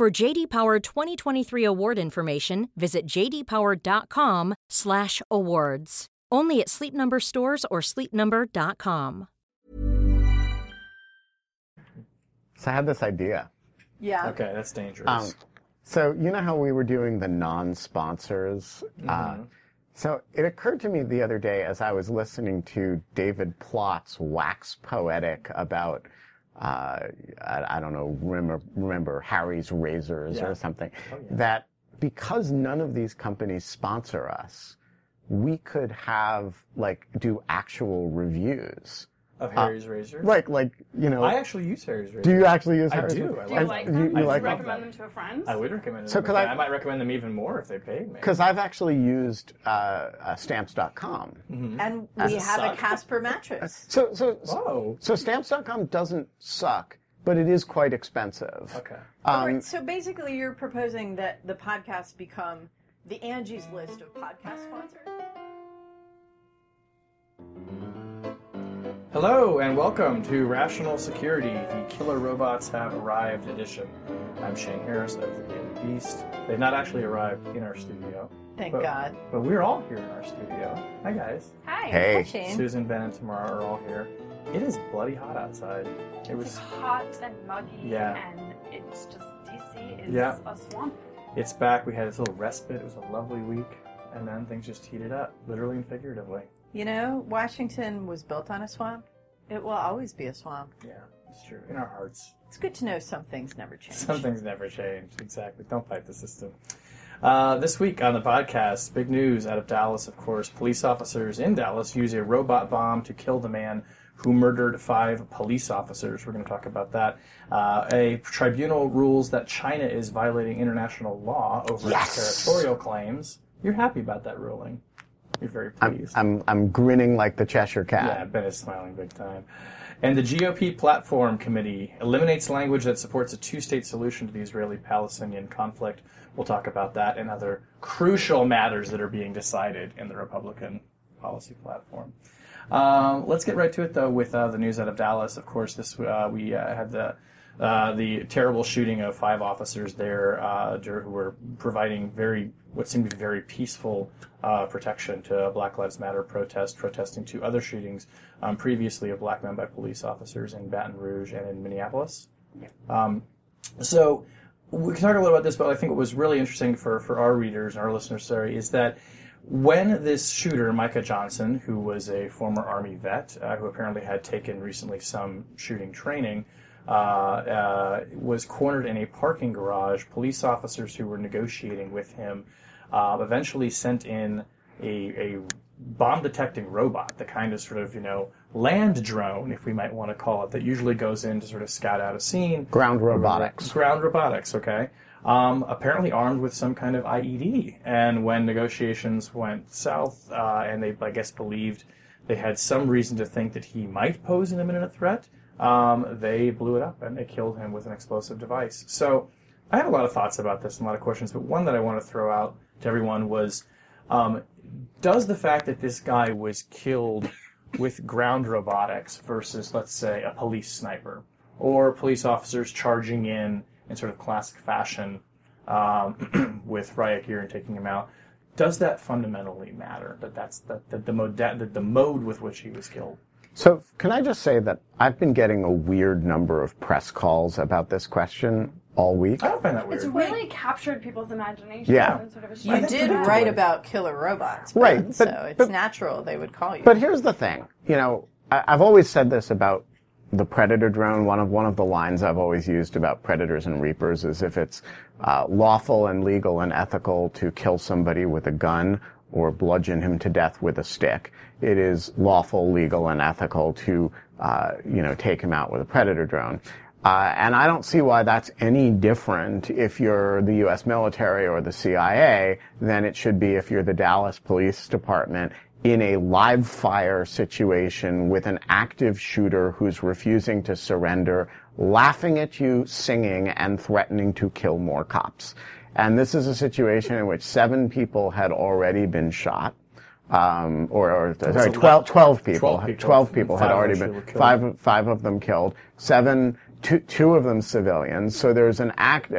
For JD Power 2023 award information, visit jdpower.com/awards. Only at Sleep Number stores or sleepnumber.com. So I had this idea. Yeah. Okay, that's dangerous. Um, so you know how we were doing the non-sponsors. Uh, so it occurred to me the other day as I was listening to David Plotz wax poetic about. Uh, I, I don't know. Remember, remember Harry's razors Yeah. or something. Oh, yeah. That because none of these companies sponsor us, we could have like do actual reviews. Of Harry's razor. Like, like you know. I actually use Harry's razor. do you actually use I Harry's? do. razor? I Do you And like them? you Would like you them? recommend them to a friend? I would recommend them. 'cause if I- I, I might recommend them even more if they paid me. Because I've actually used uh, uh, stamps.com. And we it have a? Casper mattress. So, so, Whoa. so stamps.com doesn't suck, but it is quite expensive. Okay. Um, Alright, so basically, you're proposing that the podcast become the Angie's list of podcast sponsors. Hello and welcome to Rational Security, the Killer Robots Have Arrived edition. I'm Shane Harris of the Daily Beast. They've not actually arrived in our studio. Thank but, God. But we're all here in our studio. Hi guys. Hi. Hey. Hi, Shane. Susan, Ben, and Tamara are all here. It is bloody hot outside. It It's was. hot and muggy, Yeah. and it's just DC is Yeah. a swamp. It's back. We had this little respite. It was a lovely week, and then things just heated up, literally and figuratively. You know, Washington was built on a swamp. It will always be a swamp. Yeah, it's true. In our hearts. It's good to know some things never change. Some things never change. Exactly. Don't fight the system. Uh, this week on the podcast, big news out of Dallas, of course. Police officers in Dallas use a robot bomb to kill the man who murdered five police officers. We're going to talk about that. Uh, a tribunal rules that China is violating international law over its territorial claims. You're happy about that ruling. You're very pleased. I'm, I'm grinning like the Cheshire Cat. Yeah. Ben is smiling big time. And the GOP Platform Committee eliminates language that supports a two state solution to the Israeli Palestinian conflict. We'll talk about that and other crucial matters that are being decided in the Republican policy platform. Um, let's get right to it, though, with uh, the news out of Dallas. Of course, this uh, we uh, had the uh, the terrible shooting of five officers there uh, who were providing very what seemed to be very peaceful uh, protection to a Black Lives Matter protest, protesting to other shootings um, previously of black men by police officers in Baton Rouge and in Minneapolis. Um, so we can talk a little about this, but I think what was really interesting for, for our readers and our listeners, sorry, is that when this shooter, Micah Johnson, who was a former Army vet, uh, who apparently had taken recently some shooting training, was cornered in a parking garage, police officers who were negotiating with him uh, eventually sent in a, a bomb detecting robot, the kind of sort of, you know, land drone, if we might want to call it, that usually goes in to sort of scout out a scene. Ground robotics. Ground robotics, okay. Um, apparently armed with some kind of IED. And when negotiations went south, uh, and they, I guess, believed they had some reason to think that he might pose an imminent threat, um, they blew it up and they killed him with an explosive device. So I have a lot of thoughts about this and a lot of questions, but one that I want to throw out to everyone was um, does the fact that this guy was killed with ground robotics versus, let's say, a police sniper or police officers charging in in sort of classic fashion um, with riot gear and taking him out, does that fundamentally matter? That that's that, that the mode that the mode with which he was killed. So, can I just say that I've been getting a weird number of press calls about this question all week? I don't find that weird. It's really captured people's imagination. Yeah. Sort of a You did write about killer robots, Right, but- so it's but- natural they would call you. But here's the thing, you know, I, I've always said this about the predator drone. One of one of the lines I've always used about predators and reapers is if it's uh, lawful and legal and ethical to kill somebody with a gun or bludgeon him to death with a stick, it is lawful, legal, and ethical to uh, you know take him out with a predator drone. Uh, and I don't see why that's any different if you're the U.S. military or the CIA than it should be if you're the Dallas Police Department in a live fire situation with an active shooter who's refusing to surrender, laughing at you, singing, and threatening to kill more cops. And this is a situation in which seven people had already been shot. Um, or, or sorry, 12, 12 people. 12 people. 12 people had already been, killed. five, five of them killed, seven, two, two of them civilians. So there's an act, uh,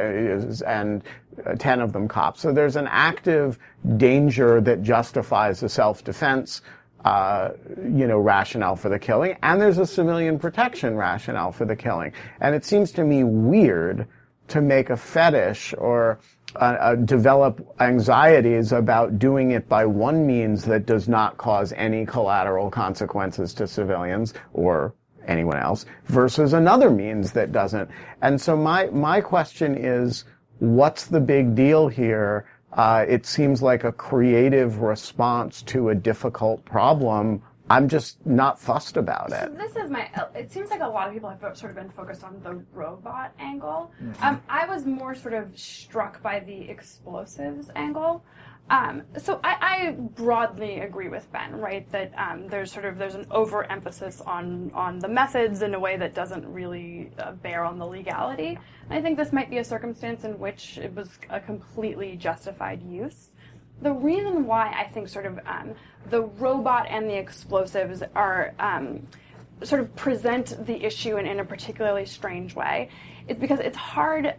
and uh, 10 of them cops. So there's an active danger that justifies a self-defense, uh, you know, rationale for the killing, and there's a civilian protection rationale for the killing. And it seems to me weird to make a fetish or uh, uh, develop anxieties about doing it by one means that does not cause any collateral consequences to civilians or anyone else versus another means that doesn't. And so my, my question is, what's the big deal here? Uh, it seems like a creative response to a difficult problem. I'm just not fussed about So it. this is my. It seems like a lot of people have sort of been focused on the robot angle. Mm-hmm. Um, I was more sort of struck by the explosives angle. Um, so I, I broadly agree with Ben, right? That um, there's sort of there's an overemphasis on on the methods in a way that doesn't really uh, bear on the legality. And I think this might be a circumstance in which it was a completely justified use. The reason why I think sort of um, the robot and the explosives are um, sort of present the issue in, in a particularly strange way is because it's hard.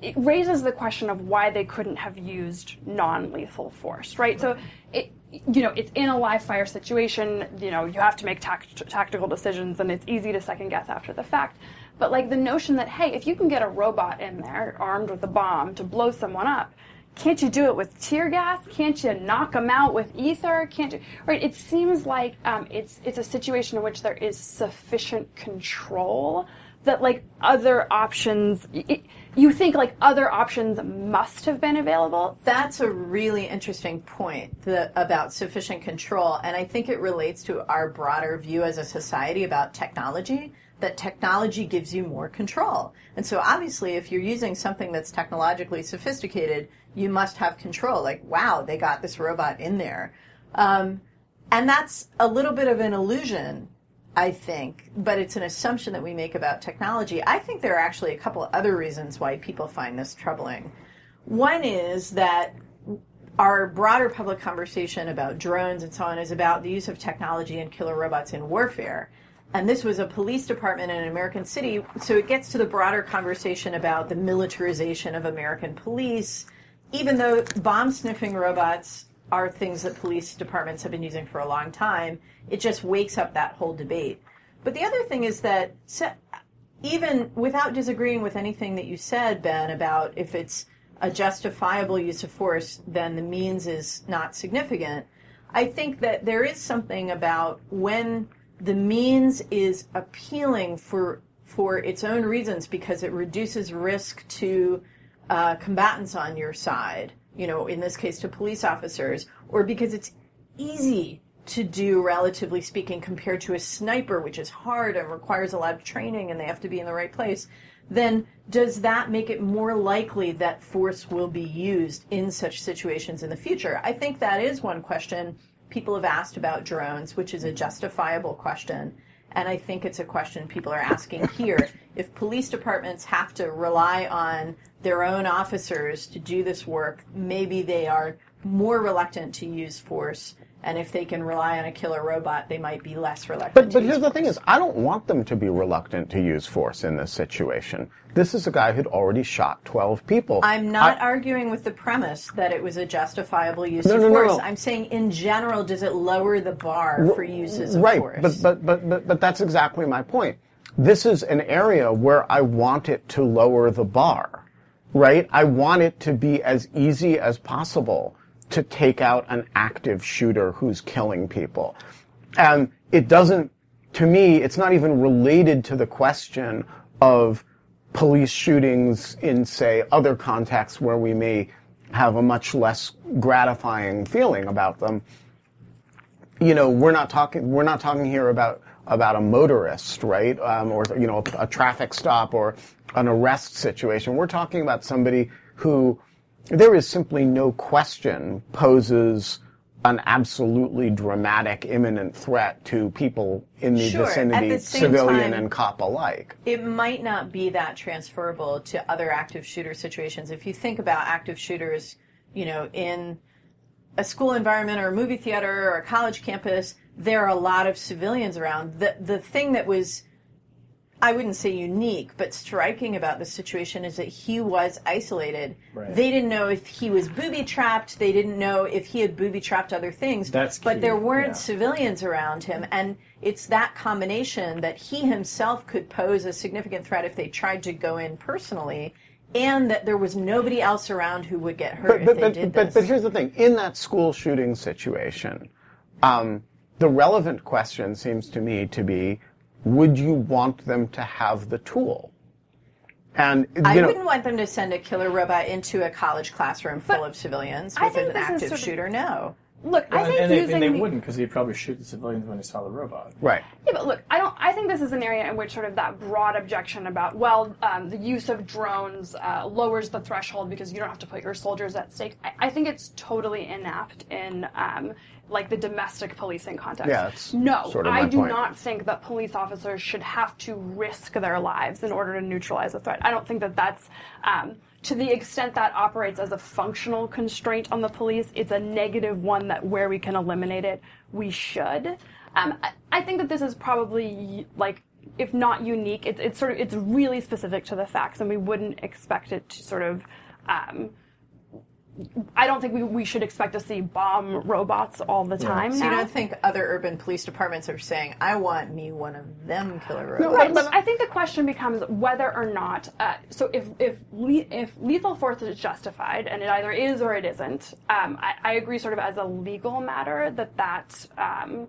It raises the question of why they couldn't have used non-lethal force, right? So it, you know, it's in a live fire situation. You know, you have to make tact- tactical decisions, and it's easy to second guess after the fact. But like the notion that hey, if you can get a robot in there armed with a bomb to blow someone up, can't you do it with tear gas? Can't you knock them out with ether? Can't you? Right? It seems like um, it's it's a situation in which there is sufficient control that like other options. It, you think like other options must have been available. That's a really interesting point the, about sufficient control, and I think it relates to our broader view as a society about technology. That technology gives you more control, and so obviously, if you're using something that's technologically sophisticated, you must have control. Like, wow, they got this robot in there, um, and that's a little bit of an illusion I think, but it's an assumption that we make about technology. I think there are actually a couple other reasons why people find this troubling. One is that our broader public conversation about drones and so on is about the use of technology and killer robots in warfare. And this was a police department in an American city, so it gets to the broader conversation about the militarization of American police, even though bomb sniffing robots are things that police departments have been using for a long time. It just wakes up that whole debate. But the other thing is that even without disagreeing with anything that you said, Ben, about if it's a justifiable use of force, then the means is not significant. I think that there is something about when the means is appealing for for its own reasons because it reduces risk to uh, combatants on your side. You know, in this case, to police officers, or because it's easy to do, relatively speaking, compared to a sniper, which is hard and requires a lot of training and they have to be in the right place, then does that make it more likely that force will be used in such situations in the future? I think that is one question people have asked about drones, which is a justifiable question. And I think it's a question people are asking here. If police departments have to rely on their own officers to do this work, maybe they are more reluctant to use force. And if they can rely on a killer robot, they might be less reluctant. But, to but here's the thing is, I don't want them to be reluctant to use force in this situation. This is a guy who'd already shot 12 people. I'm not I- arguing with the premise that it was a justifiable use No, of no, no, force. no. I'm saying, in general, does it lower the bar for uses of right, force? but, but but but but that's exactly my point. This is an area where I want it to lower the bar, right? I want it to be as easy as possible to take out an active shooter who's killing people. And it doesn't, to me, it's not even related to the question of police shootings in, say, other contexts where we may have a much less gratifying feeling about them you know, we're not talking we're not talking here about about a motorist, right? Um, or you know, a, a traffic stop or an arrest situation. We're talking about somebody who there is simply no question poses an absolutely dramatic, imminent threat to people in the Sure. Vicinity, the civilian time- and cop alike. it might not be that transferable to other active shooter situations. If you think about active shooters, you know, in a school environment or a movie theater or a college campus, there are a lot of civilians around. The the thing that was I wouldn't say unique, but striking about the situation is that he was isolated. Right. They didn't know if he was booby trapped. They didn't know if he had booby trapped other things. That's but key, there weren't yeah. civilians around him, and it's that combination that he himself could pose a significant threat if they tried to go in personally, and that there was nobody else around who would get hurt But, if but, they but, did but, this. but here's the thing. In that school shooting situation, um, the relevant question seems to me to be, would you want them to have the tool? And, I know, wouldn't want them to send a killer robot into a college classroom full of civilians I with think an this is active sort of- shooter. No. Look, I think and they, using and they the- wouldn't because he'd probably shoot the civilians when he saw the robot. right. Yeah, but look, I don't. I think this is an area in which sort of that broad objection about well, um, the use of drones uh, lowers the threshold because you don't have to put your soldiers at stake. I, I think it's totally inept in um, like the domestic policing context. Yeah, that's no, sort of I do point. not think that police officers should have to risk their lives in order to neutralize a threat. I don't think that that's. Um, to the extent that operates as a functional constraint on the police, it's a negative one that where we can eliminate it, we should. Um, I, I think that this is probably like, if not unique, it's, it's sort of it's really specific to the facts, and we wouldn't expect it to sort of. Um, I don't think we, we should expect to see bomb robots all the time So now. you don't think other urban police departments are saying, "I want me one of them killer No, robots"? Right. I think the question becomes whether or not. Uh, so if if le- if lethal force is justified, and it either is or it isn't, um, I, I agree, sort of as a legal matter, that that. Um,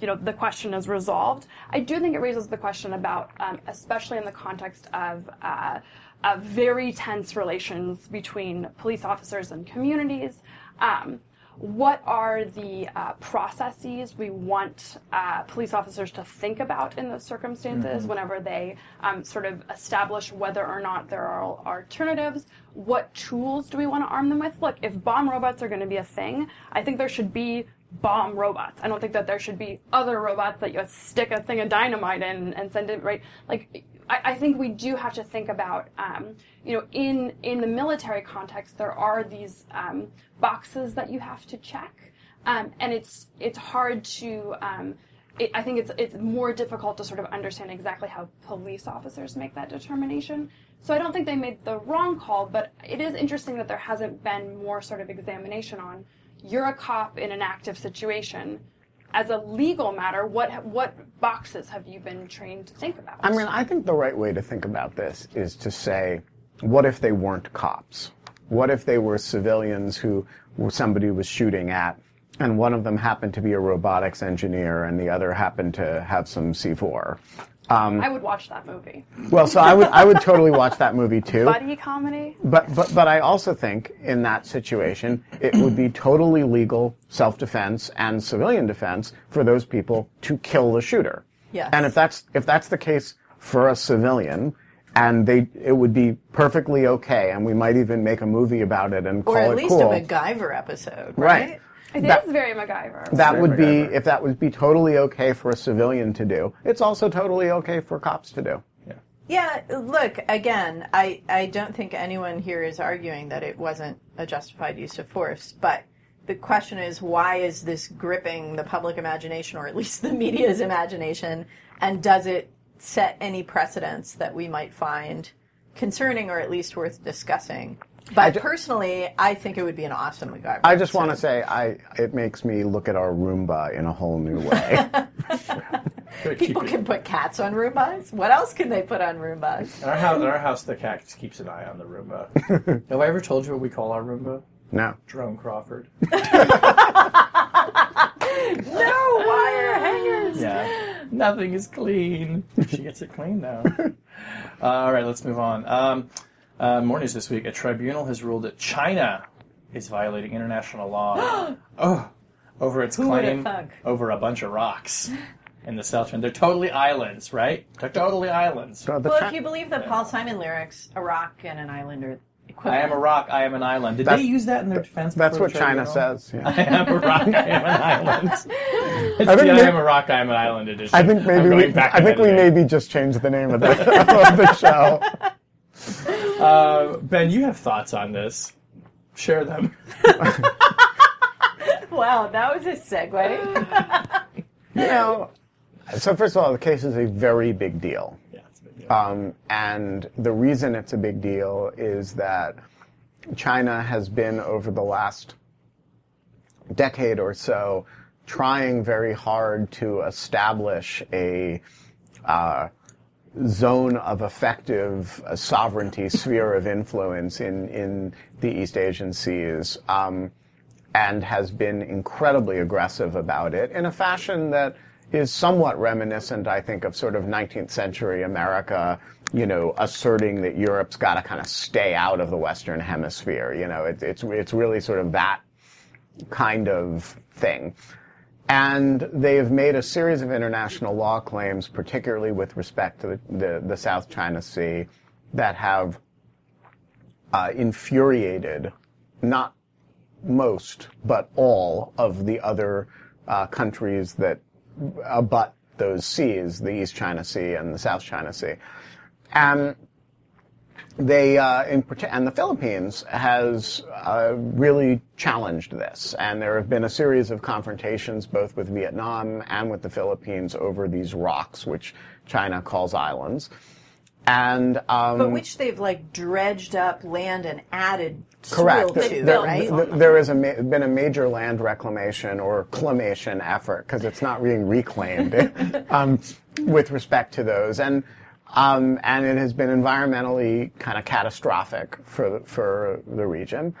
you know the question is resolved. I do think it raises the question about, um, especially in the context of, uh, of very tense relations between police officers and communities. Um, what are the uh, processes we want uh, police officers to think about in those circumstances whenever they um, sort of establish whether or not there are alternatives? What tools do we want to arm them with? Look, if bomb robots are going to be a thing, I think there should be bomb robots. I don't think that there should be other robots that you stick a thing of dynamite in and send it right. Like, I, I think we do have to think about, um, you know, in in the military context, there are these um, boxes that you have to check, um, and it's it's hard to. Um, it, I think it's it's more difficult to sort of understand exactly how police officers make that determination. So I don't think they made the wrong call, but it is interesting that there hasn't been more sort of examination on you're a cop in an active situation. As a legal matter, what what boxes have you been trained to think about? I mean, I think the right way to think about this is to say, what if they weren't cops? What if they were civilians who somebody was shooting at, and one of them happened to be a robotics engineer, and the other happened to have some C4? Um, I would watch that movie. Well, so I would I would totally watch that movie too. Buddy comedy. But but but I also think in that situation it would be totally legal self-defense and civilian defense for those people to kill the shooter. Yes. And if that's if that's the case for a civilian and they it would be perfectly okay and we might even make a movie about it and call it cool. or at least a MacGyver episode, Right. right? It is That- very MacGyver. that Very would be if that would be totally okay for a civilian to do. It's also totally okay for cops to do. Yeah. Yeah, look, again, I, I don't think anyone here is arguing that it wasn't a justified use of force, but the question is why is this gripping the public imagination, or at least the media's imagination, and does it set any precedents that we might find concerning or at least worth discussing? But ju- personally, I think it would be an awesome MacGyver. I just want to say I it makes me look at our Roomba in a whole new way. People can put cats on Roombas. What else can they put on Roombas? In Our house, in our house, the cat keeps an eye on the Roomba. Have I ever told you what we call our Roomba? no. Jerome Crawford. No wire hangers. Yeah. Nothing is clean. She gets it clean now. All right, let's move on. Um, uh, more news this week. A tribunal has ruled that China is violating international law. oh, over its Who claim over a bunch of rocks. in the South China. They're totally islands, right? They're totally islands. So Well, if you believe the Paul Simon lyrics, a rock and an island are I am a rock. I am an island. Did That's- they use that in their defense? that's what China says. Yeah. I am a rock. I am an island. It's I the think I am a rock. I am an island edition. I think maybe we, back I think we maybe just changed the name of the, of the show. Uh, ben, you have thoughts on this? Share them. Wow, that was a segue. You know, so first of all, the case is a very big deal. Yeah, it's a big deal. Um, and the reason it's a big deal is that China has been, over the last decade or so, trying very hard to establish a uh, zone of effective uh, sovereignty, sphere of influence in, in the East Asian seas, um, and has been incredibly aggressive about it in a fashion that is somewhat reminiscent, I think, of sort of 19th century America, you know, asserting that Europe's got to kind of stay out of the Western Hemisphere. You know, it, it's, it's really sort of that kind of thing. And they have made a series of international law claims, particularly with respect to the, the, the South China Sea, that have uh, infuriated not most, but all of the other uh, countries that abut those seas, the East China Sea and the South China Sea. And they uh, in, and the Philippines has uh, really challenged this, and there have been a series of confrontations both with Vietnam and with the Philippines over these rocks, which China calls islands. And um, but which they've like dredged up land and added Correct. soil to, There, right? th- there has a ma- been a major land reclamation or clamation effort because it's not being reclaimed um, with respect to those, and um, and it has been environmentally kind of catastrophic for for the region.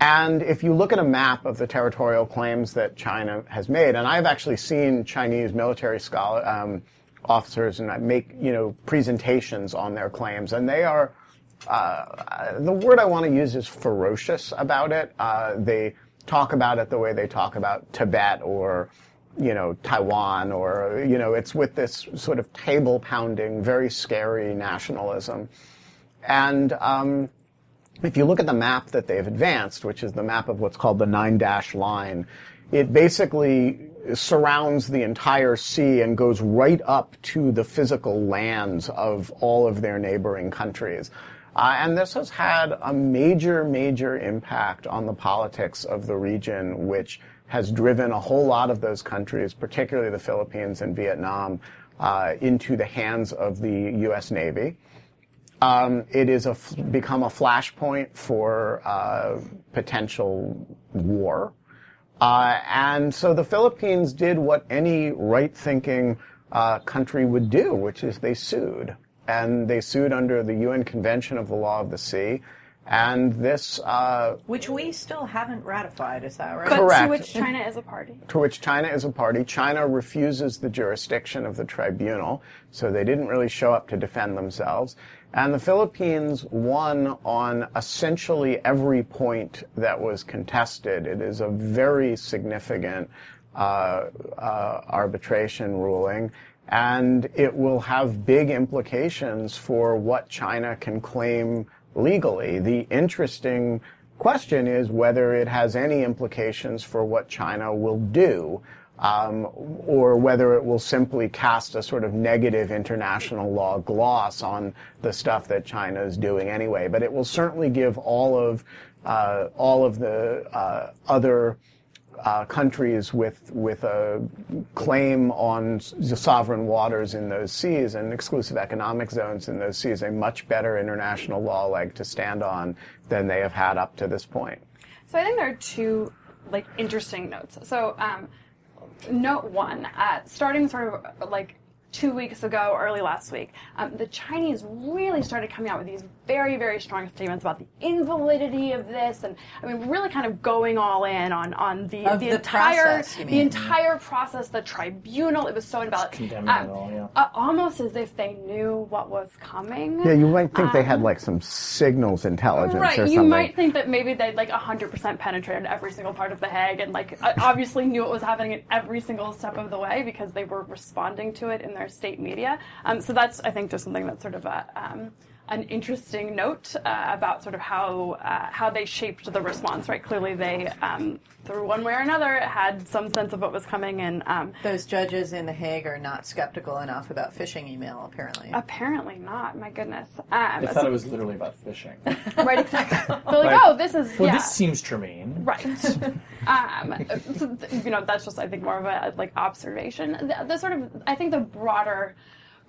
And if you look at a map of the territorial claims that China has made, and I've actually seen Chinese military scholar um, officers and I make you know presentations on their claims, and they are uh, the word I want to use is ferocious about it. Uh, they talk about it the way they talk about Tibet or, you know, Taiwan or, you know, it's with this sort of table pounding, very scary nationalism. And um, if you look at the map that they've advanced, which is the map of what's called the nine dash line, it basically surrounds the entire sea and goes right up to the physical lands of all of their neighboring countries. Uh, and this has had a major, major impact on the politics of the region, which has driven a whole lot of those countries, particularly the Philippines and Vietnam, uh, into the hands of the U.S. Navy. Um, it is a f- become a flashpoint for uh, potential war. Uh, and so the Philippines did what any right-thinking uh, country would do, which is they sued. And they sued under the UN Convention of the Law of the Sea. And this, uh, Which we still haven't ratified, is that right? But Correct. to which China is a party. to which China is a party, China refuses the jurisdiction of the tribunal, so they didn't really show up to defend themselves. And the Philippines won on essentially every point that was contested. It is a very significant uh, uh, arbitration ruling, and it will have big implications for what China can claim legally. The interesting question is whether it has any implications for what China will do, um, or whether it will simply cast a sort of negative international law gloss on the stuff that China is doing anyway. But it will certainly give all of uh, all of the uh, other uh, countries with with a claim on sovereign waters in those seas and exclusive economic zones in those seas a much better international law leg to stand on than they have had up to this point. So I think there are two like interesting notes. So um, note one, uh, starting sort of like two weeks ago, early last week, um, the Chinese really started coming out with these very, very strong statements about the invalidity of this, and I mean, really kind of going all in on on the Of the, the entire process, you the entire process, the tribunal. It was so invalid, Um, all, yeah. uh, almost as if they knew what was coming. Yeah, you might think they had like some signals intelligence or something. Right, you something. might think that maybe they'd like 100% penetrated every single part of the Hague and like uh, obviously knew what was happening at every single step of the way because they were responding to it in their state media. Um, so that's, I think, just something that's sort of a, um, an interesting note uh, about sort of how uh, how they shaped the response. Right, clearly they, um, through one way or another, had some sense of what was coming, and um, Those judges in The Hague are not skeptical enough about phishing email, apparently. apparently not. My goodness. Um, I thought it was literally about phishing. right, exactly. They're like, Like, oh, this is Well, yeah. this seems germane. Right. um, so, th- you know, that's just I think more of a like observation. The, the sort of I think the broader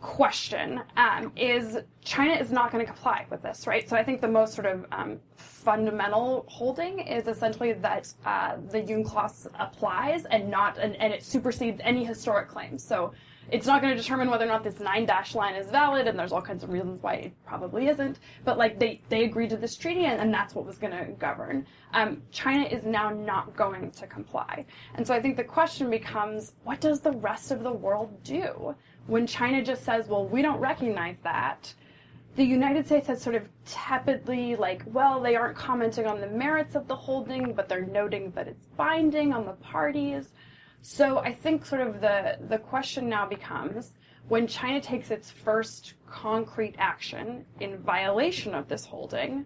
question um, is China is not going to comply with this, right? So I think the most sort of um, fundamental holding is essentially that uh, the UNCLOS applies and not and, and it supersedes any historic claims. So it's not going to determine whether or not this nine dash line is valid, and there's all kinds of reasons why it probably isn't. But like they they agreed to this treaty, and, and that's what was going to govern. Um, China is now not going to comply, and so I think the question becomes, what does the rest of the world do when China just says, well, we don't recognize that? the United States has sort of tepidly, like, well, they aren't commenting on the merits of the holding, but they're noting that it's binding on the parties. So I think sort of the the question now becomes when China takes its first concrete action in violation of this holding,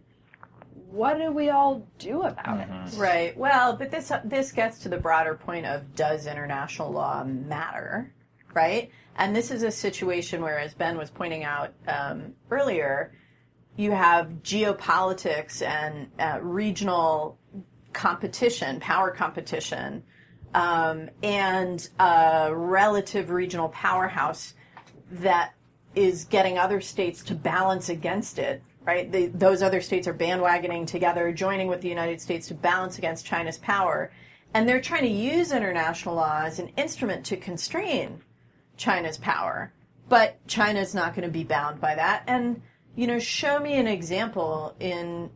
what do we all do about it? Mm-hmm. Right. Well, but this this gets to the broader point of does international law matter, right? And this is a situation where, as Ben was pointing out um, earlier, you have geopolitics and uh, regional competition, power competition, um, and a relative regional powerhouse that is getting other states to balance against it, right? Those other states are bandwagoning together, joining with the United States to balance against China's power. And they're trying to use international law as an instrument to constrain China's power. But China's not going to be bound by that. And, you know, show me an example in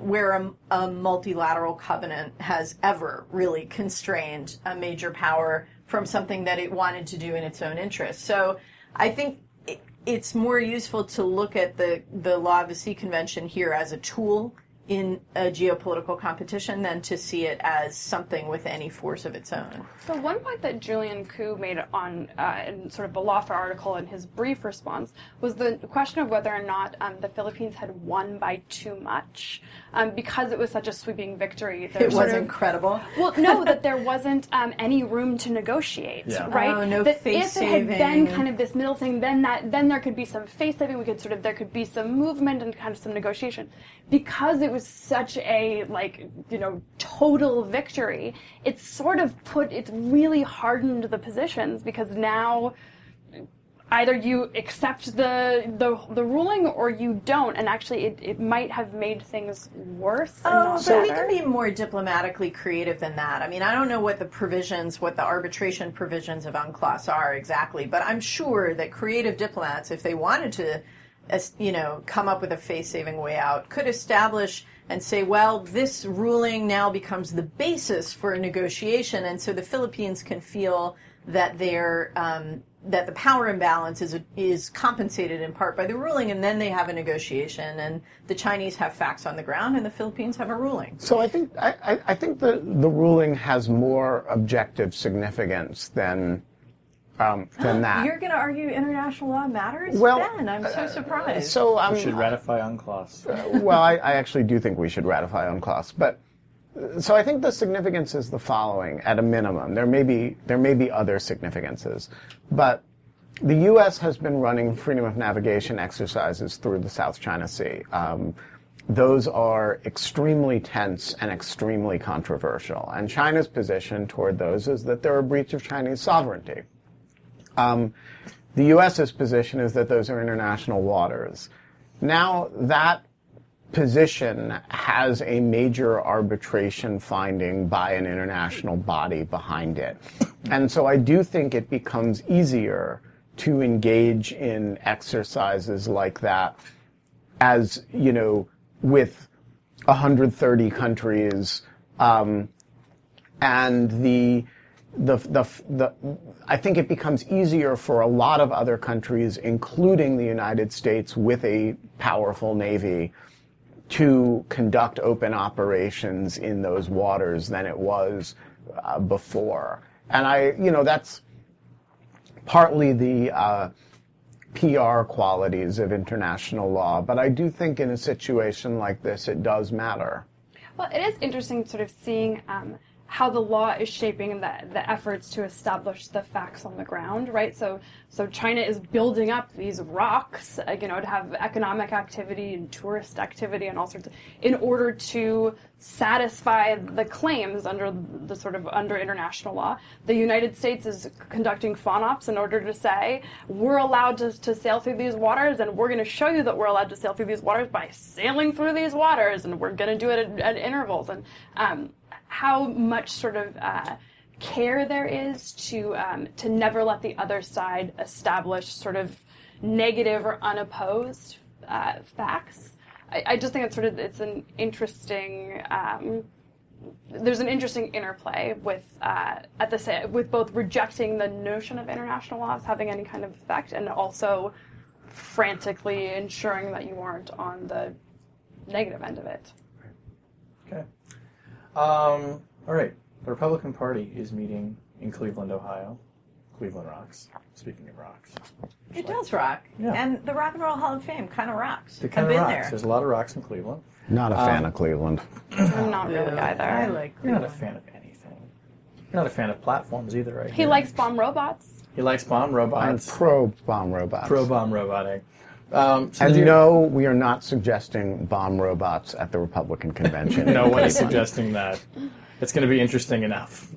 where a, a multilateral covenant has ever really constrained a major power from something that it wanted to do in its own interest. So I think it, it's more useful to look at the, the Law of the Sea Convention here as a tool in a geopolitical competition than to see it as something with any force of its own. So one point that Julian Ku made on uh, in sort of a Lawfare article in his brief response was the question of whether or not um, the Philippines had won by too much um, because it was such a sweeping victory. There It was of- incredible. Well, no, that there wasn't um, any room to negotiate, Yeah. right? Oh, no that face if it had been kind of this middle thing, then that then there could be some face saving. We could sort of there could be some movement and kind of some negotiation. Because it was such a like you know total victory, it's sort of put it's really hardened the positions because now either you accept the the, the ruling or you don't, and actually it, it might have made things worse. Oh, but we can be more diplomatically creative than that. I mean, I don't know what the provisions, what the arbitration provisions of UNCLOS are exactly, but I'm sure that creative diplomats, if they wanted to, you know, come up with a face-saving way out, could establish and say, well, this ruling now becomes the basis for a negotiation, and so the Philippines can feel that they're um, that the power imbalance is is compensated in part by the ruling, and then they have a negotiation, and the Chinese have facts on the ground, and the Philippines have a ruling. So I think I- I think the the ruling has more objective significance than um, than that. You're going to argue international law matters? Well, Ben, I'm so surprised. so um, We should ratify UNCLOS. well, I, I actually do think we should ratify UNCLOS, but uh, so I think the significance is the following: at a minimum, there may be there may be other significances, but the U.S. has been running freedom of navigation exercises through the South China Sea. Um, those are extremely tense and extremely controversial, and China's position toward those is that they're a breach of Chinese sovereignty. Um, the U.S.'s position is that those are international waters. Now that position has a major arbitration finding by an international body behind it. And so I do think it becomes easier to engage in exercises like that as, you know, with 130 countries, um, and the, the, the, the, I think it becomes easier for a lot of other countries, including the United States with a powerful navy, to conduct open operations in those waters than it was uh, before. And I, you know, that's partly the uh, PR qualities of international law, but I do think in a situation like this, it does matter. Well, it is interesting sort of seeing um, how the law is shaping the, the efforts to establish the facts on the ground, right? So, so China is building up these rocks, uh, you know, to have economic activity and tourist activity and all sorts of, in order to satisfy the claims under the sort of under international law. The United States is conducting FONOPs in order to say we're allowed to, to sail through these waters and we're going to show you that we're allowed to sail through these waters by sailing through these waters and we're going to do it at, at intervals and um, how much sort of uh, care there is to um, to never let the other side establish sort of negative or unopposed uh, facts. I, I, just think it's sort of it's an interesting. Um, there's an interesting interplay with uh, at the with both rejecting the notion of international laws having any kind of effect and also frantically ensuring that you aren't on the negative end of it. Okay. Um, all right. The Republican Party is meeting in Cleveland, Ohio. Cleveland rocks. Speaking of rocks. It does rock. Yeah. And the Rock and Roll Hall of Fame kind of rocks. It kind I've of been rocks. there. There's a lot of rocks in Cleveland. Not a fan of Cleveland. I'm not really either. I like You're not a fan of anything. You're not a fan of platforms either, right? He here. likes bomb robots. He likes bomb I'm robots. pro bomb robots. Pro bomb roboting. Um, so And no, we are not suggesting bomb robots at the Republican convention. no in one is suggesting that. It's going to be interesting enough.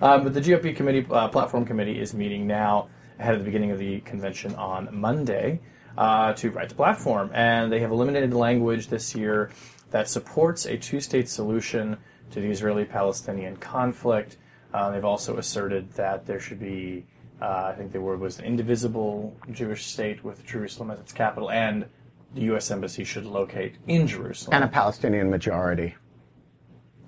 Um, but the GOP committee, uh, platform committee, is meeting now ahead of the beginning of the convention on Monday uh, to write the platform, and they have eliminated language this year that supports a two-state solution to the Israeli-Palestinian conflict. Uh, they've also asserted that there should be, Uh, I think the word was an indivisible Jewish state with Jerusalem as its capital, and the U.S. embassy should locate in Jerusalem. And a Palestinian majority.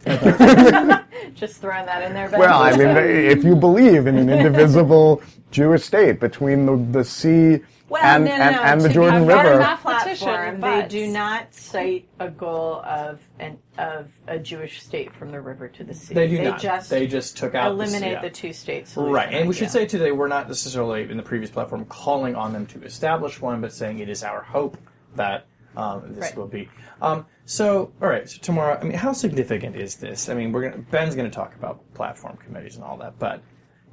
Just throwing that in there. Ben. Well, I mean, if you believe in an indivisible Jewish state between the, the sea Well, and, no, no, and, and the Jordan River, that platform, they do not cite a goal of an of a Jewish state from the river to the sea. They do not. just they just took out eliminate the, the two-state solution. Right, and we should say too they were not necessarily in the previous platform calling on them to establish one, but saying it is our hope that um, this Right. will be. Um, so, all right, so tomorrow, I mean, how significant is this? I mean, we're gonna Ben's going to talk about platform committees and all that, but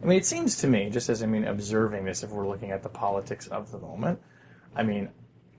I mean, it seems to me, just as I mean, observing this, if we're looking at the politics of the moment, I mean,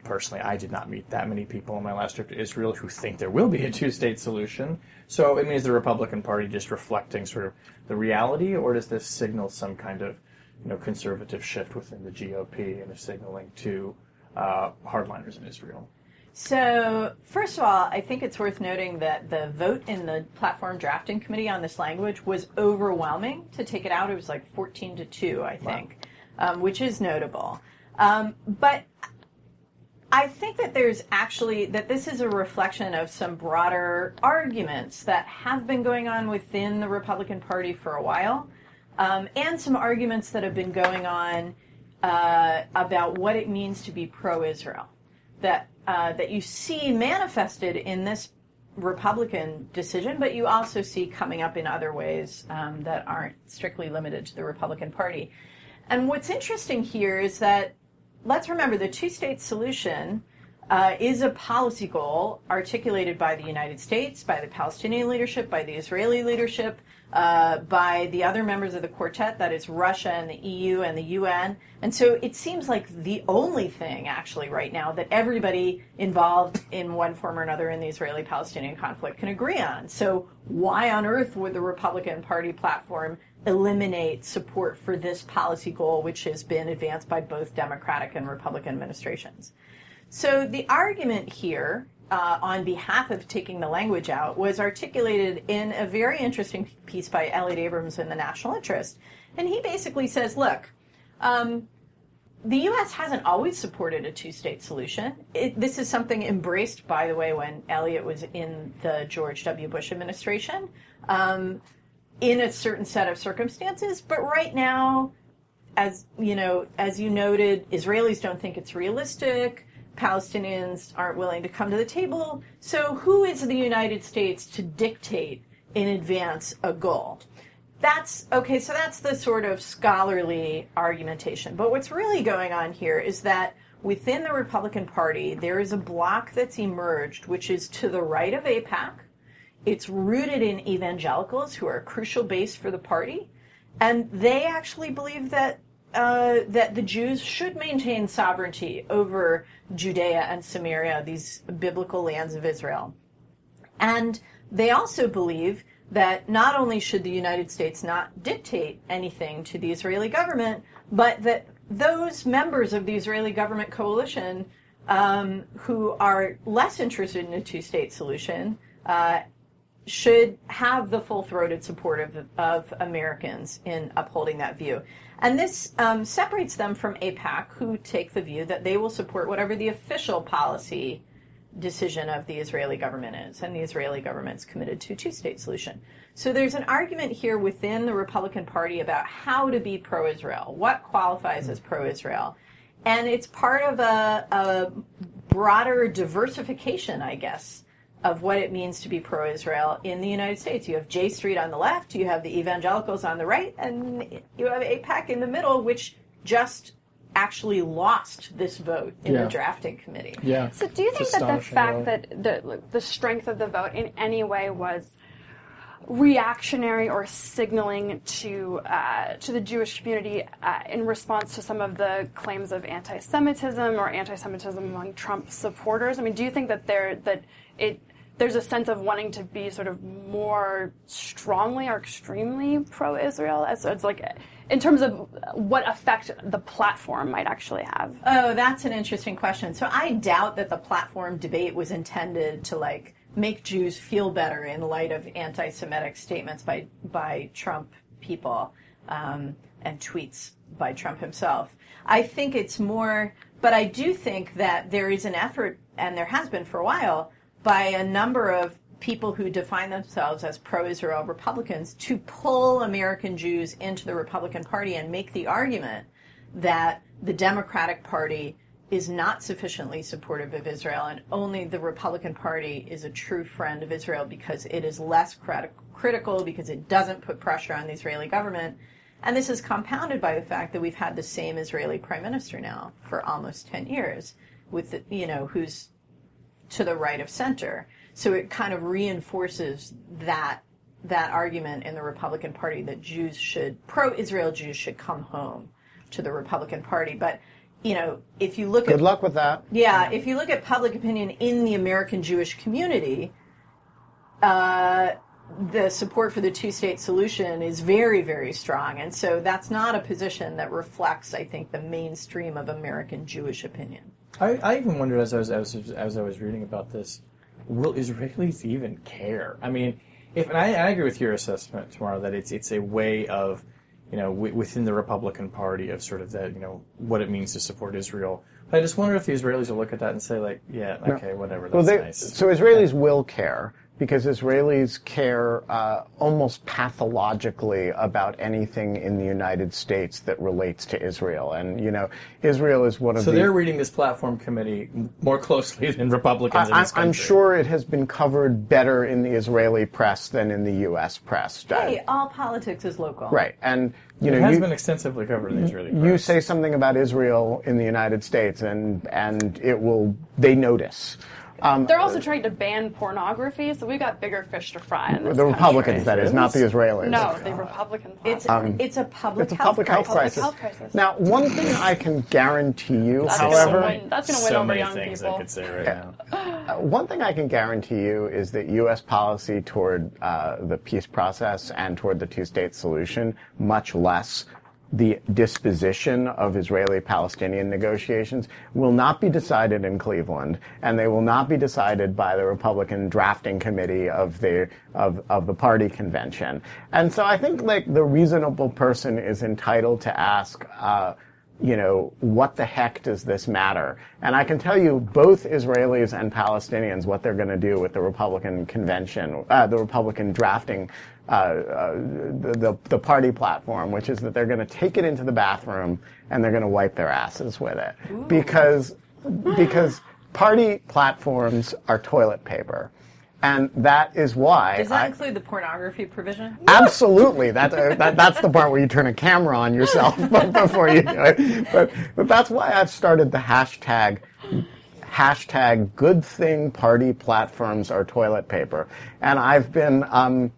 personally, I did not meet that many people on my last trip to Israel who think there will be a two-state solution. So, I mean, is the Republican Party just reflecting sort of the reality, or does this signal some kind of, you know, conservative shift within the GOP and is signaling to uh, hardliners in Israel? So, first of all, I think it's worth noting that the vote in the platform drafting committee on this language was overwhelming to take it out. It was like 14 to 2, I think, um, which is notable. Um, but I think that there's actually that this is a reflection of some broader arguments that have been going on within the Republican Party for a while, um, and some arguments that have been going on uh, about what it means to be pro-Israel. That uh, that you see manifested in this Republican decision, but you also see coming up in other ways um, that aren't strictly limited to the Republican Party. And what's interesting here is that let's remember the two state solution uh, is a policy goal articulated by the United States, by the Palestinian leadership, by the Israeli leadership, uh, by the other members of the quartet, that is Russia and the EU and the UN. And so it seems like the only thing, actually, right now that everybody involved in one form or another in the Israeli Palestinian conflict can agree on. So why on earth would the Republican Party platform eliminate support for this policy goal, which has been advanced by both Democratic and Republican administrations. So the argument here uh, on behalf of taking the language out was articulated in a very interesting piece by Elliott Abrams in the National Interest. And he basically says, look, um, the U.S. hasn't always supported a two state solution. It, this is something embraced, by the way, when Elliott was in the George W. Bush administration um, in a certain set of circumstances. But right now, as you know, as you noted, Israelis don't think it's realistic. Palestinians aren't willing to come to the table. So, who is the United States to dictate in advance a goal? That's okay, so that's the sort of scholarly argumentation. But what's really going on here is that within the Republican Party, there is a bloc that's emerged, which is to the right of AIPAC. It's rooted in evangelicals who are a crucial base for the party. And they actually believe that uh, that the Jews should maintain sovereignty over Judea and Samaria, these biblical lands of Israel. And they also believe that not only should the United States not dictate anything to the Israeli government, but that those members of the Israeli government coalition um, who are less interested in a two state solution uh, should have the full throated support of, of, Americans in upholding that view. And this um, separates them from AIPAC, who take the view that they will support whatever the official policy decision of the Israeli government is, and the Israeli government's committed to a two-state solution. So there's an argument here within the Republican Party about how to be pro-Israel, what qualifies as pro-Israel, and it's part of a, a broader diversification, I guess, of what it means to be pro-Israel in the United States. You have J Street on the left, you have the evangelicals on the right, and you have AIPAC in the middle, which just actually lost this vote in Yeah. the drafting committee. Yeah. So do you think It's that the fact really. that the like, the strength of the vote in any way was reactionary or signaling to uh, to the Jewish community uh, in response to some of the claims of anti-Semitism or anti-Semitism among Trump supporters? I mean, do you think that there that it there's a sense of wanting to be sort of more strongly or extremely pro-Israel So it's like in terms of what effect the platform might actually have? Oh, that's an interesting question. So I doubt that the platform debate was intended to like make Jews feel better in light of anti-Semitic statements by by Trump people um, and tweets by Trump himself. I think it's more, but I do think that there is an effort, and there has been for a while, by a number of people who define themselves as pro-Israel Republicans to pull American Jews into the Republican Party and make the argument that the Democratic Party is not sufficiently supportive of Israel, and only the Republican Party is a true friend of Israel because it is less criti- critical, because it doesn't put pressure on the Israeli government. And this is compounded by the fact that we've had the same Israeli prime minister now for almost 10 years, with the, you know, who's to the right of center. So it kind of reinforces that that argument in the Republican Party that Jews should pro-Israel Jews should come home to the Republican Party. But you know, if you look Good at luck with that. yeah, if you look at public opinion in the American Jewish community, uh, the support for the two-state solution is very, very strong, and so that's not a position that reflects, I think, the mainstream of American Jewish opinion. I, I even wondered as I was, as, as I was reading about this, will Israelis even care? I mean, if and I, I agree with your assessment Tamara that it's it's a way of, you know, w- within the Republican Party of sort of that you know what it means to support Israel. But I just wonder if the Israelis will look at that and say like, yeah, okay, whatever, that's Well, they, nice. so Israelis will care because Israelis care uh, almost pathologically about anything in the United States that relates to Israel, and you know, Israel is one of so the. they're reading this platform committee more closely than Republicans in I, this country. I'm sure it has been covered better in the Israeli press than in the U.S. press. Hey, all politics is local. Right, and you know, It has you, been extensively covered in the Israeli you say something about Israel in the United States, and and it will they notice. Um, They're also trying to ban pornography, so we've got bigger fish to fry in this the country. Republicans, that is, not the Israelis. No, the Republicans. It's platform. it's a public It's a health public health crisis. crisis. health crisis. Now, one thing I can guarantee you, That's however, gonna win- that's going to win so over many young things people. I could say right now. one thing I can guarantee you is that U.S. policy toward uh, the peace process and toward the two-state solution, much less the disposition of Israeli-Palestinian negotiations will not be decided in Cleveland, and they will not be decided by the Republican drafting committee of the of, of the party convention. And so I think like the reasonable person is entitled to ask. Uh, you know, what the heck does this matter? And I can tell you, both Israelis and Palestinians, what they're going to do with the Republican convention, uh, the Republican drafting, uh, uh, the, the party platform, which is that they're going to take it into the bathroom and they're going to wipe their asses with it, Ooh. because because party platforms are toilet paper. And that is why. Does that I, include the pornography provision? Absolutely. That, uh, that, that's the part where you turn a camera on yourself before you do it. But, but that's why I've started the hashtag hashtag good thing party platforms are toilet paper. And I've been um,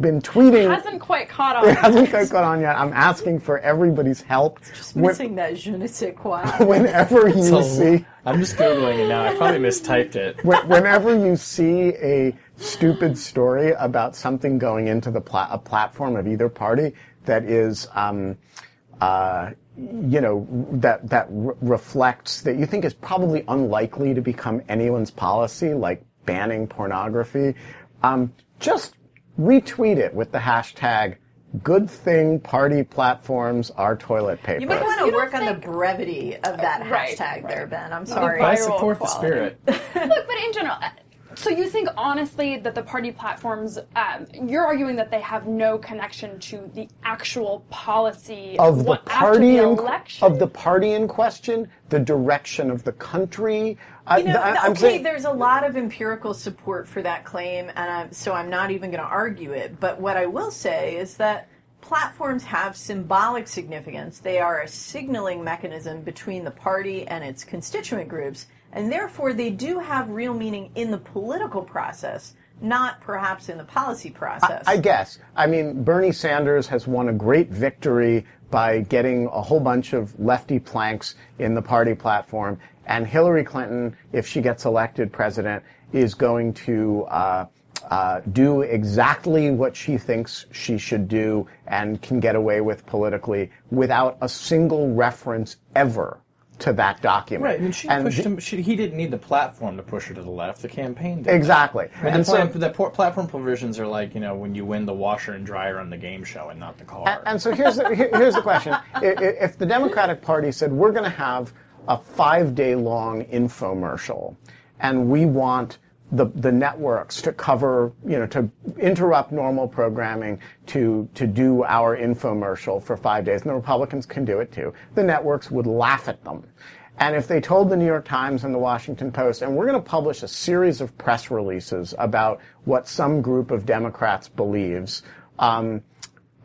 been tweeting. It hasn't quite caught on. It hasn't quite caught on yet. I'm asking for everybody's help. It's just missing when, that je ne sais quoi. whenever you so, see. I'm just googling it now. I probably mistyped it. Whenever you see a stupid story about something going into the pla- a platform of either party that is. Um, uh, you know that that re- reflects that you think is probably unlikely to become anyone's policy, like banning pornography. Um, just retweet it with the hashtag good thing party platforms are toilet paper. You might want to work on the brevity of that right, hashtag right. there, Ben. I'm sorry. I support the spirit. Look, but in general, so you think honestly that the party platforms, um, you're arguing that they have no connection to the actual policy of the what, party the in, of the party in question, the direction of the country. You know, I, okay, saying, there's a lot of empirical support for that claim, and I'm, so I'm not even going to argue it. But what I will say is that platforms have symbolic significance. They are a signaling mechanism between the party and its constituent groups and therefore they do have real meaning in the political process, not perhaps in the policy process. I, I guess. I mean, Bernie Sanders has won a great victory by getting a whole bunch of lefty planks in the party platform, and Hillary Clinton, if she gets elected president, is going to uh, uh, do exactly what she thinks she should do and can get away with politically without a single reference ever to that document. Right, and she and pushed him. She, he didn't need the platform to push her to the left. The campaign did. Exactly. And, and the, plan, so, the platform provisions are like you know when you win the washer and dryer on the game show and not the car. And, and so here's the, here's the question: If the Democratic Party said we're going to have a five day long infomercial, and we want the, the networks to cover, you know, to interrupt normal programming to, to do our infomercial for five days. And the Republicans can do it too. The networks would laugh at them. And if they told the New York Times and the Washington Post, and we're going to publish a series of press releases about what some group of Democrats believes, um,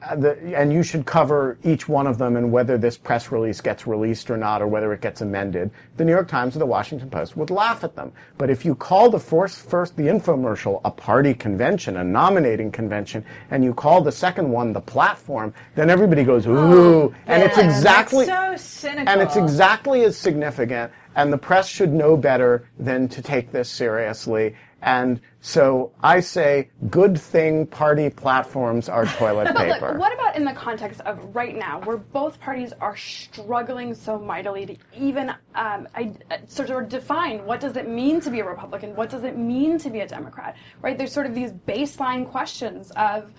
Uh, the, and you should cover each one of them and whether this press release gets released or not, or whether it gets amended. The New York Times or the Washington Post would laugh at them. But if you call the first, first the infomercial a party convention, a nominating convention, and you call the second one the platform, then everybody goes oh, ooh, oh, and it's exactly so cynical. and it's exactly as significant. And the press should know better than to take this seriously and so I say, good thing party platforms are toilet paper. Look, what about in the context of right now, where both parties are struggling so mightily to even um, I, uh, sort of define what does it mean to be a Republican? What does it mean to be a Democrat? Right? There's sort of these baseline questions of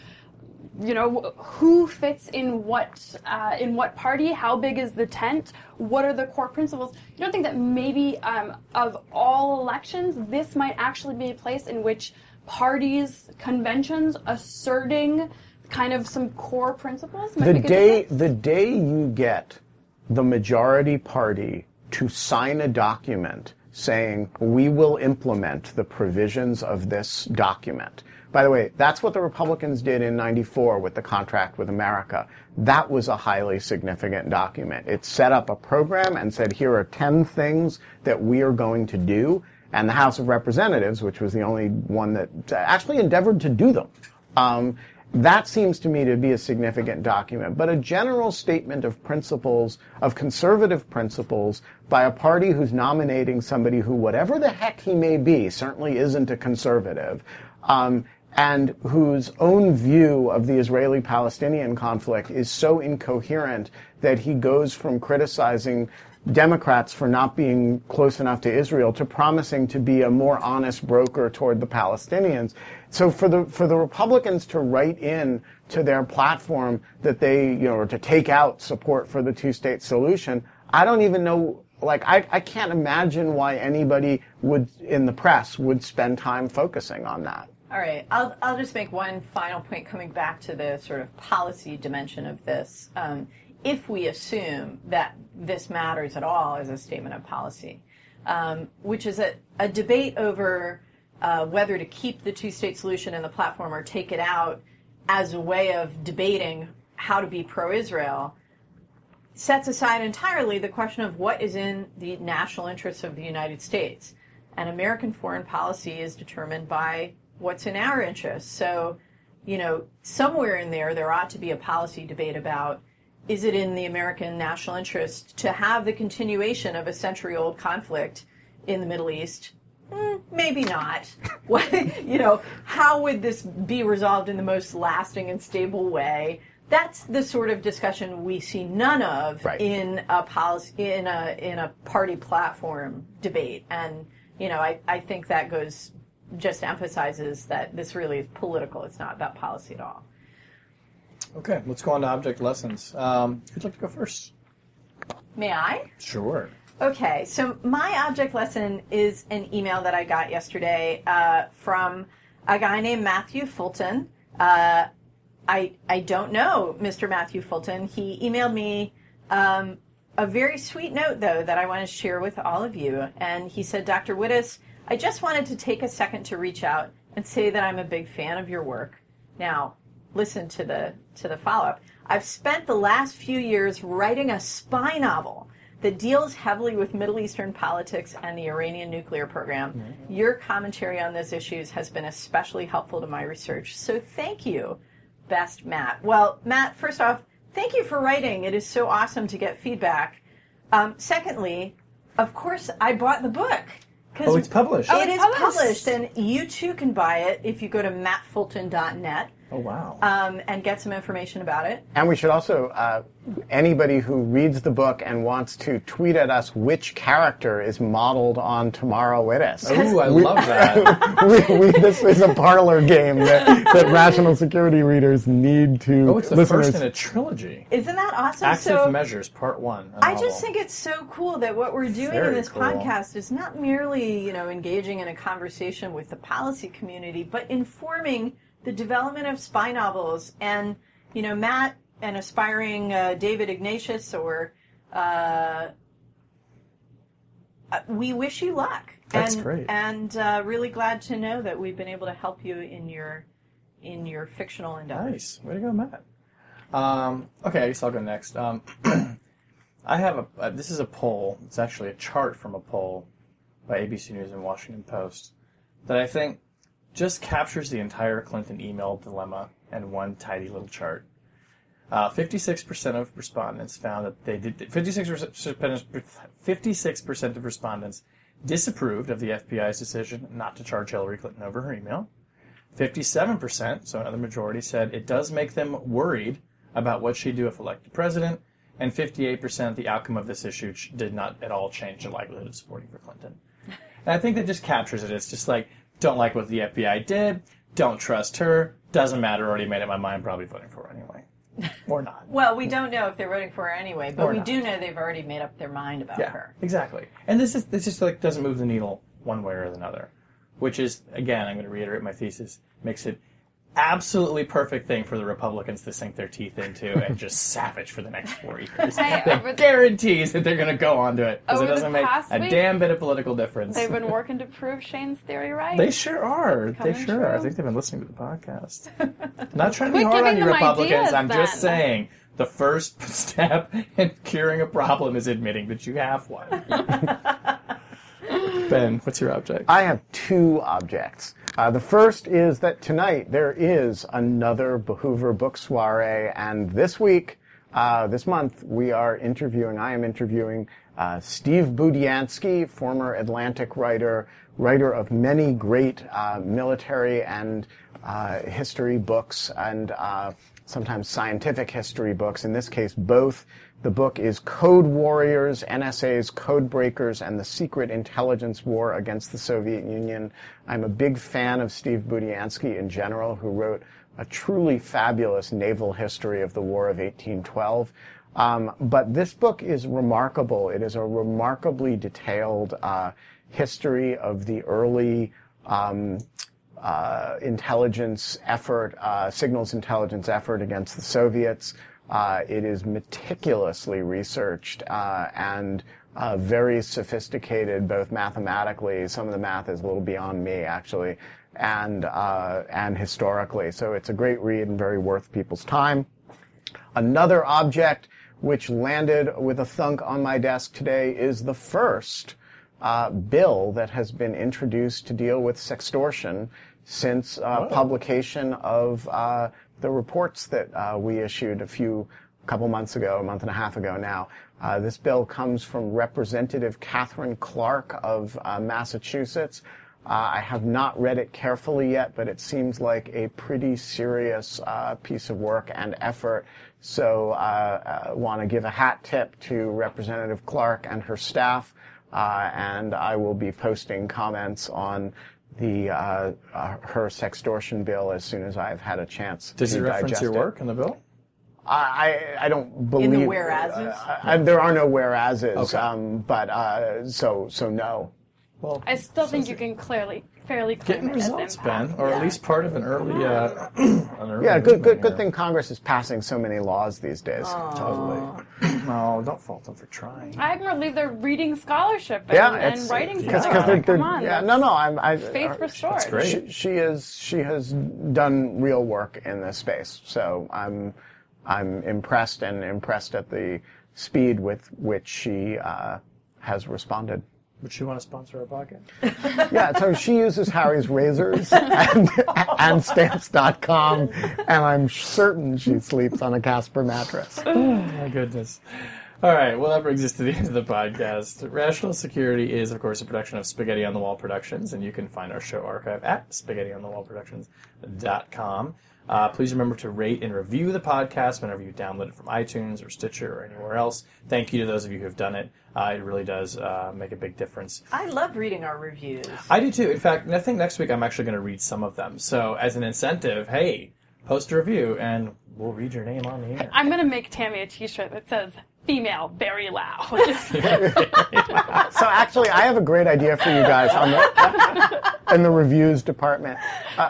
you know who fits in what uh, in what party how big is the tent what are the core principles? You don't think that maybe um, of all elections this might actually be a place in which parties conventions asserting kind of some core principles the day the day you get the majority party to sign a document saying we will implement the provisions of this document by the way, that's what the Republicans did in 94 with the contract with America. That was a highly significant document. It set up a program and said, here are 10 things that we are going to do. And the House of Representatives, which was the only one that actually endeavored to do them, um, that seems to me to be a significant document. But a general statement of principles, of conservative principles, by a party who's nominating somebody who, whatever the heck he may be, certainly isn't a conservative, um, and whose own view of the Israeli Palestinian conflict is so incoherent that he goes from criticizing Democrats for not being close enough to Israel to promising to be a more honest broker toward the Palestinians. So for the for the Republicans to write in to their platform that they you know or to take out support for the two state solution, I don't even know like I, I can't imagine why anybody would in the press would spend time focusing on that. All right, I'll, I'll just make one final point coming back to the sort of policy dimension of this. Um, if we assume that this matters at all as a statement of policy, um, which is a, a debate over uh, whether to keep the two state solution in the platform or take it out as a way of debating how to be pro Israel, sets aside entirely the question of what is in the national interests of the United States. And American foreign policy is determined by what's in our interest. So, you know, somewhere in there, there ought to be a policy debate about is it in the American national interest to have the continuation of a century old conflict in the Middle East? Mm, maybe not. What, you know, how would this be resolved in the most lasting and stable way? That's the sort of discussion we see none of right. in a policy in a in a party platform debate, and you know, I, I think that goes just emphasizes that this really is political. It's not about policy at all. Okay, let's go on to object lessons. Um, who'd like to go first? May I? Sure. Okay, so my object lesson is an email that I got yesterday uh, from a guy named Matthew Fulton. Uh, I I don't know Mr. Matthew Fulton. He emailed me um, a very sweet note though that I want to share with all of you, and he said, Dr. Wittes, I just wanted to take a second to reach out and say that I'm a big fan of your work. Now, listen to the to the follow-up. I've spent the last few years writing a spy novel that deals heavily with Middle Eastern politics and the Iranian nuclear program. Mm-hmm. Your commentary on those issues has been especially helpful to my research. So thank you, best Matt. Well, Matt, first off, thank you for writing. It is so awesome to get feedback. Um, secondly, of course, I bought the book. Oh, it's published. Oh, it it's is published. published, and you too can buy it if you go to mattfulton.net. Oh wow! Um, and get some information about it. And we should also, uh, anybody who reads the book and wants to tweet at us which character is modeled on Tamara Wittes. Ooh, I love that. we, we, this is a parlor game that, that rational security readers need to. oh, it's the listeners. first in a trilogy. Isn't that awesome? Active so Measures, Part One. a I novel. just think it's so cool that what we're doing Very in this cool. podcast is not merely, you know, engaging in a conversation with the policy community, but informing the development of spy novels. And, you know, Matt, an aspiring uh, David Ignatius, or uh, uh, we wish you luck. That's and, great. And uh, really glad to know that we've been able to help you in your in your fictional endeavors. Nice. Way to go, Matt. Um, okay, I guess I'll go next. Um, I have a. Uh, this is a poll. It's actually a chart from a poll by ABC News and Washington Post that I think just captures the entire Clinton email dilemma in one tidy little chart. Uh, 56% of respondents found that they did. 56%, 56% of respondents disapproved of the FBI's decision not to charge Hillary Clinton over her email. 57%, so another majority, said it does make them worried about what she'd do if elected president. And 58% the outcome of this issue did not at all change the likelihood of supporting for Clinton. And I think that just captures it. It's just like, don't like what the FBI did, don't trust her, doesn't matter, already made up my mind, probably voting for her anyway. Or not. Well, we don't know if they're voting for her anyway, but Or we not. do know they've already made up their mind about Yeah, her. exactly. And this is this just like doesn't move the needle one way or another, which is again I'm going to reiterate my thesis makes it absolutely perfect thing for the Republicans to sink their teeth into and just savage for the next four years. Hey, that over- guarantees that they're going to go on to it because it doesn't make past a week, damn bit of political difference. They've been working to prove Shane's theory right. They sure are. They Coming sure are. I think they've been listening to the podcast. Not trying to be hard on giving you Republicans. ideas, I'm just saying the first step in curing a problem is admitting that you have one. ben, what's your object? I have two objects. Uh, the first is that tonight there is another the Hoover book soiree, and this week, uh, this month, we are interviewing, I am interviewing uh, Steve Budiansky, former Atlantic writer, writer of many great uh, military and uh, history books and uh, sometimes scientific history books. In this case, both. The book is Code Warriors, NSA's Code Breakers, and the Secret Intelligence War Against the Soviet Union. I'm a big fan of Steve Budiansky in general, who wrote a truly fabulous naval history of the War of 1812. Um, but this book is remarkable. It is a remarkably detailed uh, history of the early um, uh, intelligence effort, uh, signals intelligence effort against the Soviets. Uh, it is meticulously researched uh, and uh, very sophisticated, both mathematically. Some of the math is a little beyond me, actually, and uh, and historically. So it's a great read and very worth people's time. Another object which landed with a thunk on my desk today is the first uh, bill that has been introduced to deal with sextortion since uh, publication of uh, the reports that uh, we issued a few couple months ago, a month and a half ago now. Uh, this bill comes from Representative Katherine Clark of uh, Massachusetts. Uh, I have not read it carefully yet, but it seems like a pretty serious uh, piece of work and effort. So I want to give a hat tip to Representative Clark and her staff, and I will be posting comments on the uh, uh, her sextortion bill as soon as I've had a chance. Does to it reference your it. work in the bill? I I I don't believe In the whereases? uh, I- there are no whereases, Okay. um, but uh, so so no. Well, I still think you can clearly, fairly claim getting results. Ben, or at least part of an early. Uh, an early Yeah, good good good thing Congress is passing so many laws these days. Totally. no, don't fault them for trying. I believe they're reading scholarship and, Yeah, and writing because something. they're, they're Come on, yeah no no I'm I faith uh, restored. That's great. She, she is she has done real work in this space. So I'm I'm impressed and impressed at the speed with which she uh, has responded. Would she want to sponsor our podcast? Yeah, so she uses Harry's razors and, and stamps.com, and I'm certain she sleeps on a Casper mattress. My goodness. All right, well, that brings us to the end of the podcast. Rational Security is, of course, a production of Spaghetti on the Wall Productions, and you can find our show archive at spaghettionthewallproductions.com. Uh, please remember to rate and review the podcast whenever you download it from iTunes or Stitcher or anywhere else. Thank you to those of you who have done it. Uh, it really does uh, make a big difference. I love reading our reviews. I do too. In fact, I think next week I'm actually going to read some of them. So, as an incentive, hey, post a review and we'll read your name on the air. I'm gonna make Tammy a T-shirt that says "Female, very loud." So actually, I have a great idea for you guys on the, in the reviews department.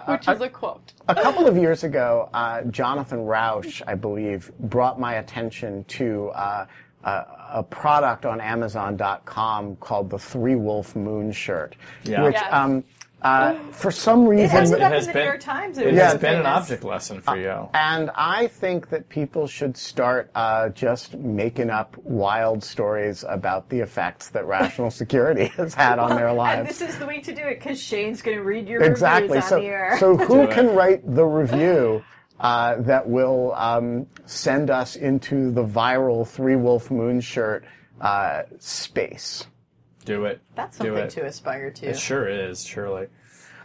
which is a quote. A couple of years ago, uh, Jonathan Rauch, I believe, brought my attention to uh, a, a product on Amazon.com called the Three Wolf Moon shirt, Yeah. which Yes. um, uh, for some reason ended up has been- New York Times. It was Yeah. has been an object lesson for you. And I think that people should start uh, just making up wild stories about the effects that rational security has had on their lives. And this is the week to do it because Shane's going to read your exactly. reviews So, on the air. so who can write the review uh, that will um, send us into the viral Three Wolf Moon shirt uh, space? Do it. That's Do something it. to aspire to. It sure is, surely.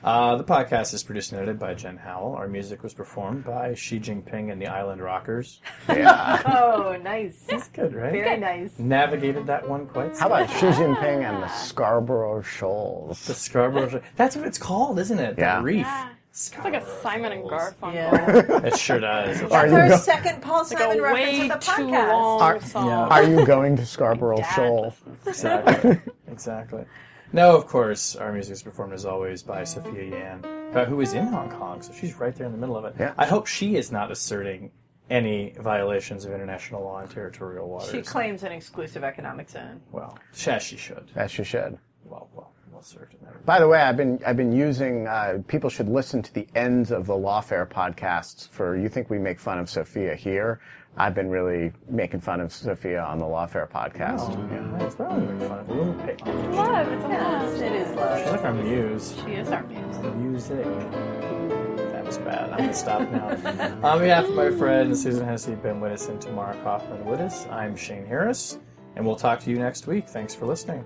Uh, the podcast is produced and edited by Jen Howell. Our music was performed by Xi Jinping and the Island Rockers. Yeah. Oh, nice. That's good, right? Very nice. Navigated that one quite. How about Xi Jinping and the Scarborough Shoals? the Scarborough? That's what it's called, isn't it? Yeah. The reef. Yeah. It's like a Simon and Garfunkel. Yeah. It sure does. It's Are That's our go- second Paul Like Simon a reference way of the too podcast. long Are- song. Yeah. Are you going to Scarborough Shoal? Exactly. exactly. No, of course, our music is performed as always by Sophia Yan, uh, who is in Hong Kong, so she's right there in the middle of it. Yeah. I hope she is not asserting any violations of international law and territorial waters. She claims an exclusive economic zone. well, as she should. As she should. Well, well, well served that. By the way, I've been I've been using. Uh, people should listen to the ends of the Lawfare podcasts. For you think we make fun of Sophia here? I've been really making fun of Sophia on the Lawfare podcast. Oh, Yeah. It's probably making fun of her. We won't pay homage. Love, it's a Yes, love. it is She's love. like our muse. She is our muse. Music. That was bad. I'm going to stop now. On behalf of my friends Susan Hennessey, Ben Wittes, and Tamara Cofman Wittes, I'm Shane Harris, and we'll talk to you next week. Thanks for listening.